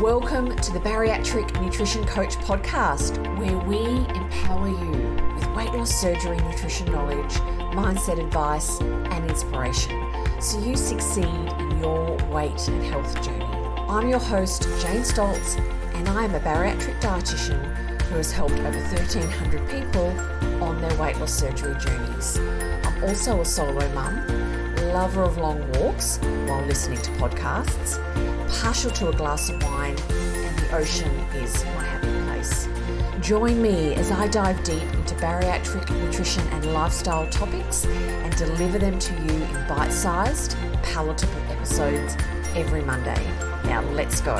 Welcome to the Bariatric Nutrition Coach podcast, where we empower you with weight loss surgery, nutrition knowledge, mindset advice, and inspiration so you succeed in your weight and health journey. I'm your host, Jane Stoltz, and I am a bariatric dietitian who has helped over 1,300 people on their weight loss surgery journeys. I'm also a solo mum, lover of long walks while listening to podcasts partial to a glass of wine, and the ocean is my happy place. Join me as I dive deep into bariatric nutrition and lifestyle topics and deliver them to you in bite sized, palatable episodes every Monday. Now, let's go.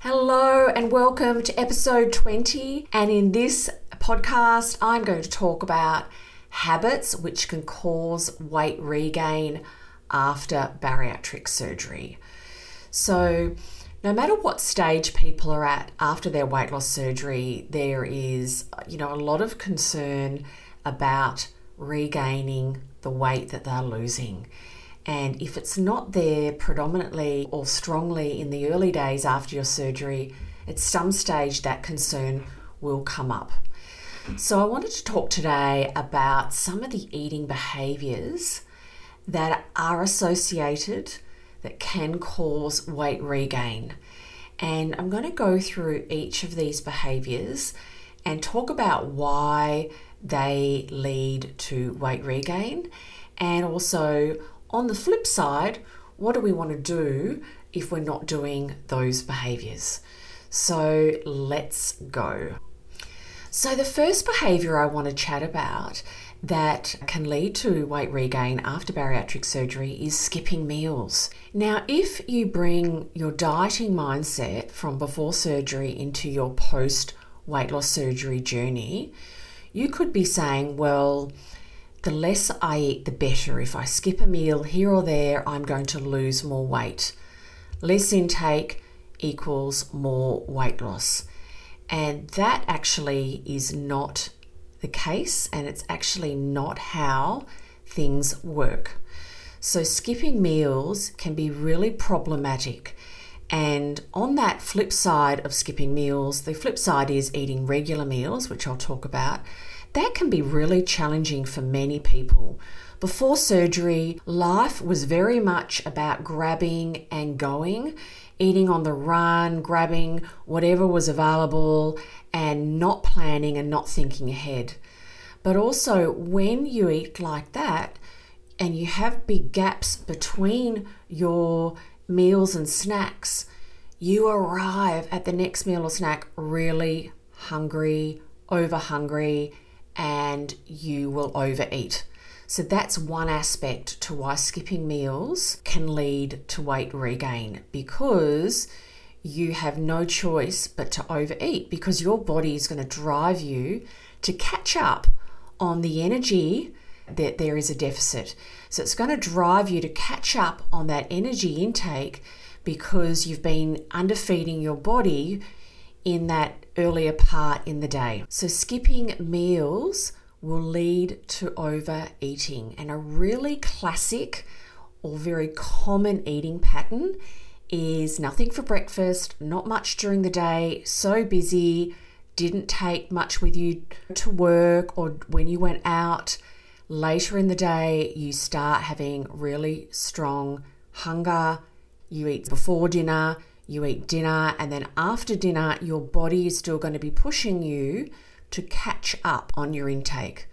Hello, and welcome to episode 20. And in this podcast, I'm going to talk about habits which can cause weight regain after bariatric surgery. So, no matter what stage people are at after their weight loss surgery, there is, you know, a lot of concern about regaining the weight that they're losing. And if it's not there predominantly or strongly in the early days after your surgery, at some stage that concern will come up. So, I wanted to talk today about some of the eating behaviors that are associated that can cause weight regain. And I'm going to go through each of these behaviors and talk about why they lead to weight regain. And also, on the flip side, what do we want to do if we're not doing those behaviors? So, let's go. So, the first behavior I want to chat about that can lead to weight regain after bariatric surgery is skipping meals. Now, if you bring your dieting mindset from before surgery into your post weight loss surgery journey, you could be saying, well, the less I eat, the better. If I skip a meal here or there, I'm going to lose more weight. Less intake equals more weight loss. And that actually is not the case, and it's actually not how things work. So, skipping meals can be really problematic. And on that flip side of skipping meals, the flip side is eating regular meals, which I'll talk about. That can be really challenging for many people. Before surgery, life was very much about grabbing and going, eating on the run, grabbing whatever was available, and not planning and not thinking ahead. But also, when you eat like that and you have big gaps between your meals and snacks, you arrive at the next meal or snack really hungry, over hungry, and you will overeat. So that's one aspect to why skipping meals can lead to weight regain because you have no choice but to overeat because your body is going to drive you to catch up on the energy that there is a deficit. So it's going to drive you to catch up on that energy intake because you've been underfeeding your body in that earlier part in the day. So skipping meals will lead to overeating. And a really classic or very common eating pattern is nothing for breakfast, not much during the day, so busy, didn't take much with you to work or when you went out. Later in the day, you start having really strong hunger. You eat before dinner, you eat dinner, and then after dinner, your body is still going to be pushing you to catch up on your intake.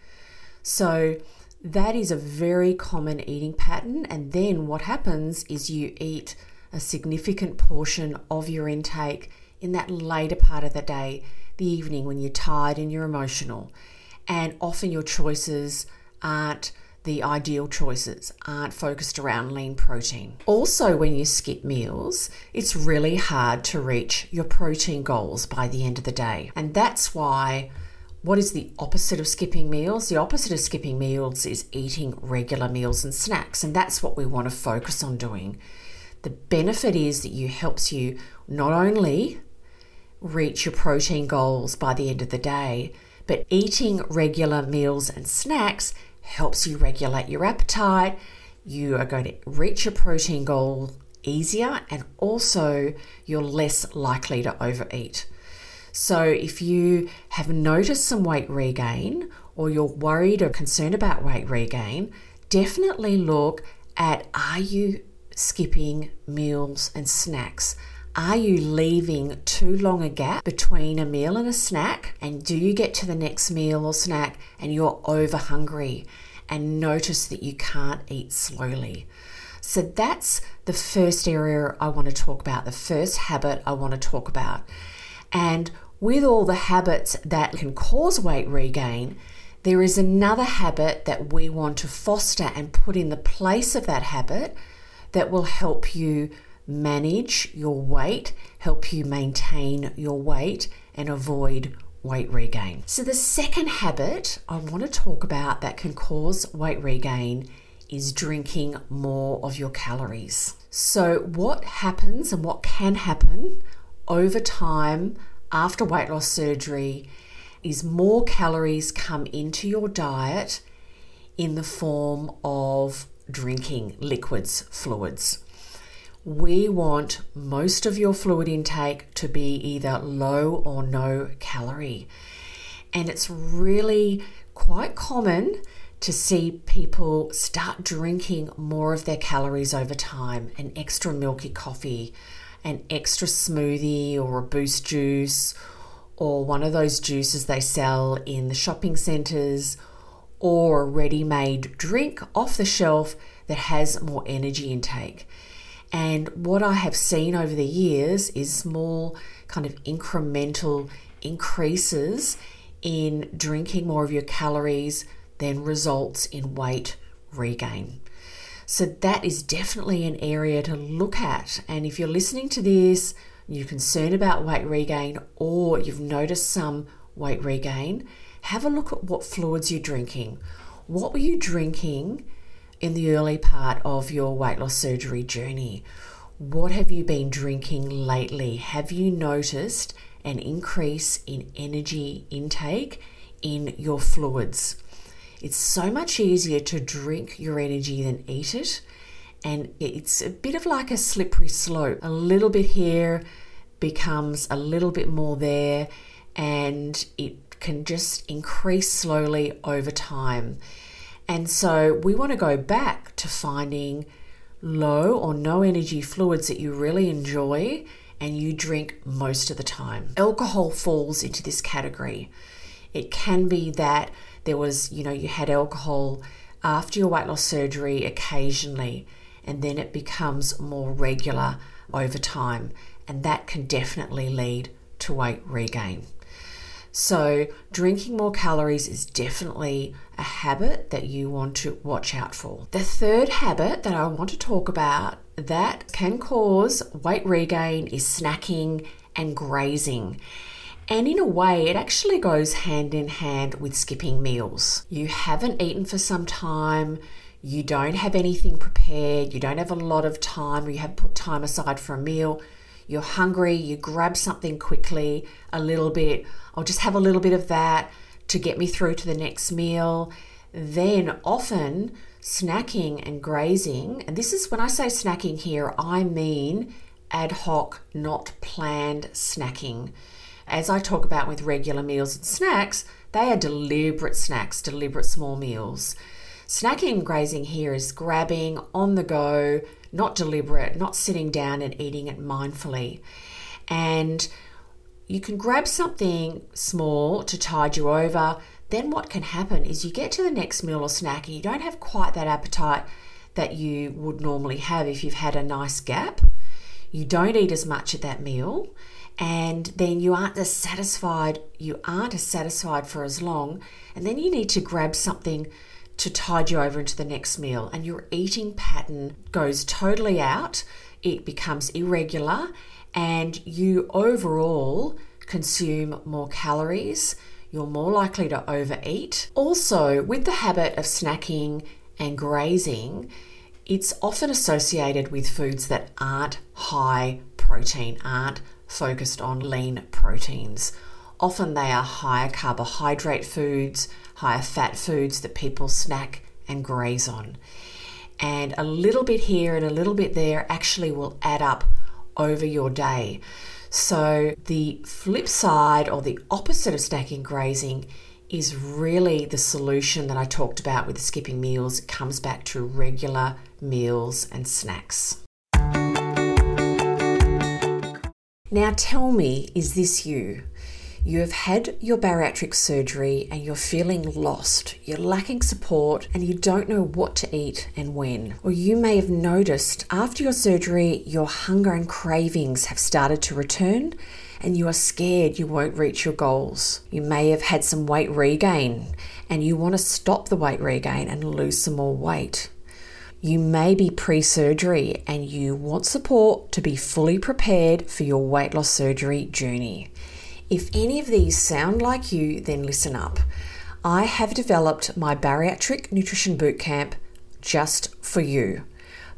So, that is a very common eating pattern. And then what happens is you eat a significant portion of your intake in that later part of the day, the evening when you're tired and you're emotional. And often your choices aren't the ideal choices, aren't focused around lean protein. Also, when you skip meals, it's really hard to reach your protein goals by the end of the day. And that's why what is the opposite of skipping meals? The opposite of skipping meals is eating regular meals and snacks, and that's what we want to focus on doing. The benefit is that you helps you not only reach your protein goals by the end of the day, but eating regular meals and snacks helps you regulate your appetite. You are going to reach your protein goal easier and also you're less likely to overeat. So, if you have noticed some weight regain or you're worried or concerned about weight regain, definitely look at are you skipping meals and snacks? Are you leaving too long a gap between a meal and a snack? And do you get to the next meal or snack and you're over hungry and notice that you can't eat slowly? So that's the first area I want to talk about, the first habit I want to talk about. And with all the habits that can cause weight regain, there is another habit that we want to foster and put in the place of that habit that will help you manage your weight, help you maintain your weight, and avoid weight regain. So, the second habit I want to talk about that can cause weight regain is drinking more of your calories. So, what happens and what can happen over time after weight loss surgery is more calories come into your diet in the form of drinking liquids, fluids. We want most of your fluid intake to be either low or no calorie. And it's really quite common to see people start drinking more of their calories over time an extra milky coffee, an extra smoothie, or a boost juice, or one of those juices they sell in the shopping centres, or a ready made drink off the shelf that has more energy intake. And what I have seen over the years is small, kind of incremental increases in drinking more of your calories then results in weight regain. So, that is definitely an area to look at. And if you're listening to this, you're concerned about weight regain, or you've noticed some weight regain, have a look at what fluids you're drinking. What were you drinking in the early part of your weight loss surgery journey? What have you been drinking lately? Have you noticed an increase in energy intake in your fluids? It's so much easier to drink your energy than eat it. And it's a bit of like a slippery slope. A little bit here becomes a little bit more there, and it can just increase slowly over time. And so we want to go back to finding low or no energy fluids that you really enjoy and you drink most of the time. Alcohol falls into this category. It can be that there was, you know, you had alcohol after your weight loss surgery occasionally, and then it becomes more regular over time, and that can definitely lead to weight regain. So, drinking more calories is definitely a habit that you want to watch out for. The third habit that I want to talk about that can cause weight regain is snacking and grazing. And in a way, it actually goes hand in hand with skipping meals. You haven't eaten for some time, you don't have anything prepared, you don't have a lot of time, or you have put time aside for a meal. You're hungry, you grab something quickly, a little bit. I'll just have a little bit of that to get me through to the next meal. Then, often, snacking and grazing, and this is when I say snacking here, I mean ad hoc, not planned snacking as I talk about with regular meals and snacks, they are deliberate snacks, deliberate small meals. Snacking and grazing here is grabbing on the go, not deliberate, not sitting down and eating it mindfully. And you can grab something small to tide you over. Then, what can happen is you get to the next meal or snack and you don't have quite that appetite that you would normally have if you've had a nice gap. You don't eat as much at that meal and then you aren't as satisfied, you aren't as satisfied for as long, and then you need to grab something to tide you over into the next meal, and your eating pattern goes totally out, it becomes irregular, and you overall consume more calories, you're more likely to overeat. Also, with the habit of snacking and grazing, it's often associated with foods that aren't high protein, aren't focused on lean proteins. Often they are higher carbohydrate foods, higher fat foods that people snack and graze on. And a little bit here and a little bit there actually will add up over your day. So, the flip side or the opposite of snacking grazing is really the solution that I talked about with skipping meals. It comes back to regular meals and snacks. Now, tell me, is this you? You have had your bariatric surgery and you're feeling lost, you're lacking support, and you don't know what to eat and when. Or you may have noticed after your surgery, your hunger and cravings have started to return and you are scared you won't reach your goals. You may have had some weight regain and you want to stop the weight regain and lose some more weight. You may be pre surgery and you want support to be fully prepared for your weight loss surgery journey. If any of these sound like you, then listen up. I have developed my bariatric nutrition bootcamp just for you.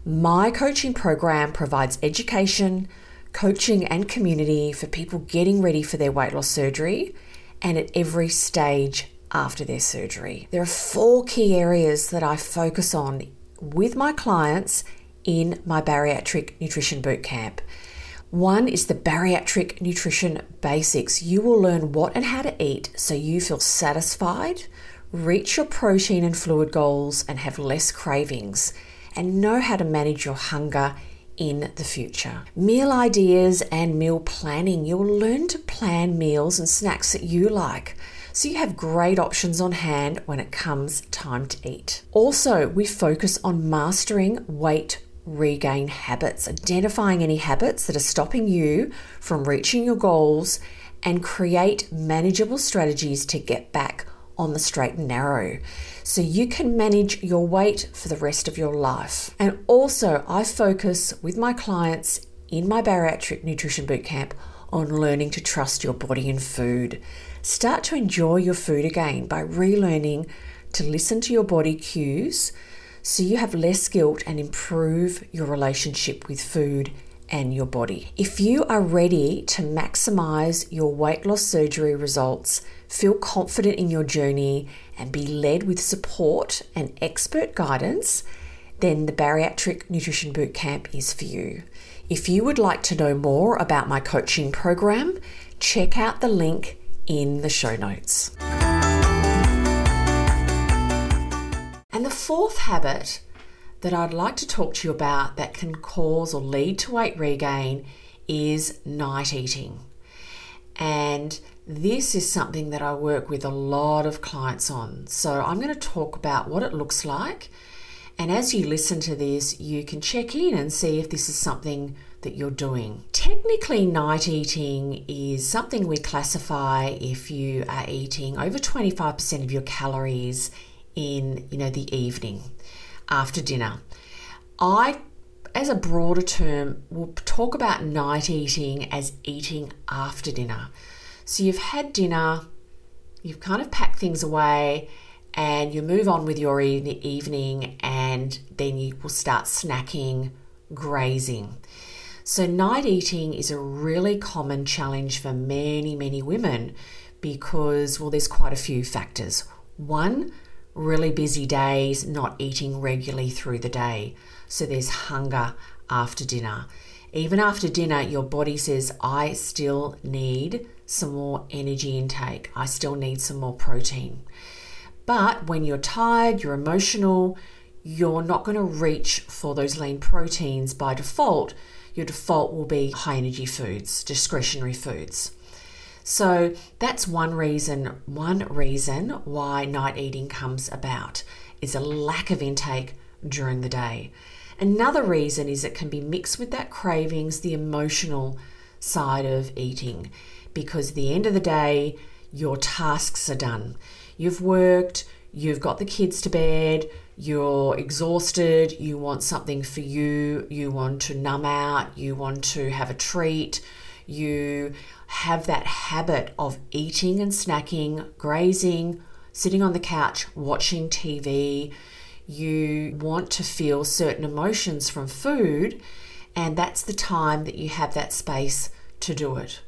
My coaching program provides education, coaching, and community for people getting ready for their weight loss surgery and at every stage after their surgery. There are four key areas that I focus on with my clients in my bariatric nutrition bootcamp. One is the bariatric nutrition basics. You will learn what and how to eat so you feel satisfied, reach your protein and fluid goals, and have less cravings, and know how to manage your hunger in the future. Meal ideas and meal planning. You'll learn to plan meals and snacks that you like so you have great options on hand when it comes time to eat. Also, we focus on mastering weight regain habits, identifying any habits that are stopping you from reaching your goals, and create manageable strategies to get back on the straight and narrow so you can manage your weight for the rest of your life. And also, I focus with my clients in my bariatric nutrition bootcamp on learning to trust your body and food. Start to enjoy your food again by relearning to listen to your body cues so you have less guilt and improve your relationship with food and your body. If you are ready to maximize your weight loss surgery results, feel confident in your journey, and be led with support and expert guidance, then the Bariatric Nutrition Bootcamp is for you. If you would like to know more about my coaching program, check out the link in the show notes. And the fourth habit that I'd like to talk to you about that can cause or lead to weight regain is night eating. And this is something that I work with a lot of clients on. So I'm going to talk about what it looks like. And as you listen to this, you can check in and see if this is something that you're doing. Technically, night eating is something we classify if you are eating over 25% of your calories in you know the evening after dinner. I as a broader term will talk about night eating as eating after dinner. So you've had dinner, you've kind of packed things away and you move on with your evening and then you will start snacking, grazing. So, night eating is a really common challenge for many, many women because, well, there's quite a few factors. One, really busy days, not eating regularly through the day. So there's hunger after dinner. Even after dinner, your body says, I still need some more energy intake. I still need some more protein. But when you're tired, you're emotional, you're not going to reach for those lean proteins by default. Your default will be high energy foods, discretionary foods. So that's one reason, one reason why night eating comes about is a lack of intake during the day. Another reason is it can be mixed with that cravings, the emotional side of eating, because at the end of the day, your tasks are done. You've worked, you've got the kids to bed, you're exhausted, you want something for you, you want to numb out, you want to have a treat, you have that habit of eating and snacking, grazing, sitting on the couch, watching TV. You want to feel certain emotions from food, and that's the time that you have that space to do it.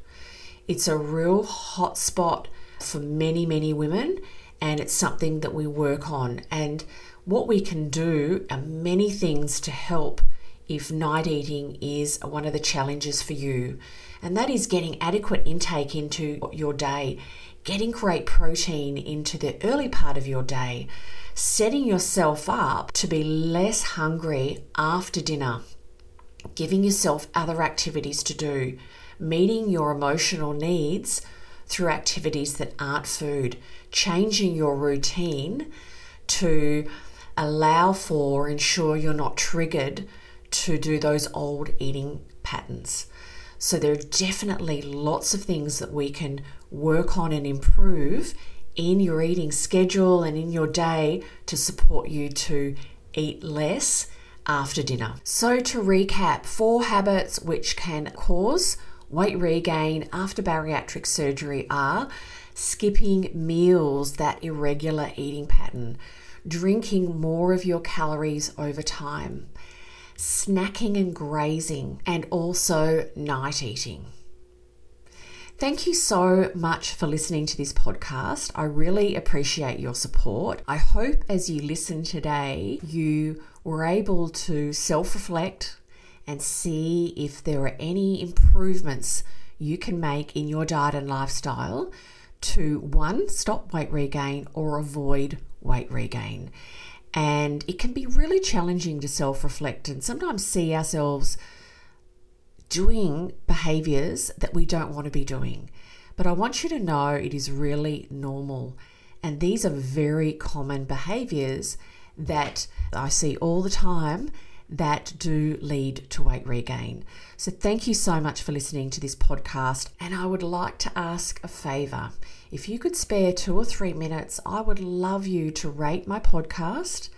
It's a real hot spot for many, many women, and it's something that we work on. And what we can do are many things to help if night eating is one of the challenges for you. And that is getting adequate intake into your day, getting great protein into the early part of your day, setting yourself up to be less hungry after dinner, giving yourself other activities to do, meeting your emotional needs through activities that aren't food, changing your routine to allow for, ensure you're not triggered to do those old eating patterns. So, there are definitely lots of things that we can work on and improve in your eating schedule and in your day to support you to eat less after dinner. So, to recap, four habits which can cause weight regain after bariatric surgery are skipping meals, that irregular eating pattern, drinking more of your calories over time, snacking and grazing, and also night eating. Thank you so much for listening to this podcast. I really appreciate your support. I hope as you listen today, you were able to self reflect and see if there are any improvements you can make in your diet and lifestyle to one, stop weight regain or avoid weight regain. And it can be really challenging to self reflect and sometimes see ourselves doing behaviors that we don't want to be doing. But I want you to know it is really normal. And these are very common behaviors that I see all the time that do lead to weight regain. So, thank you so much for listening to this podcast. And I would like to ask a favor. If you could spare two or three minutes, I would love you to rate my podcast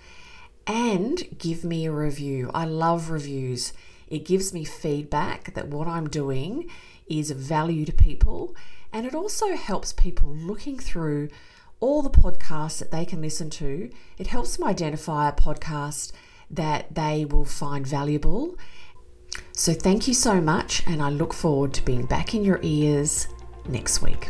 and give me a review. I love reviews. It gives me feedback that what I'm doing is of value to people, and it also helps people looking through all the podcasts that they can listen to. It helps them identify a podcast that they will find valuable. So, thank you so much, and I look forward to being back in your ears next week.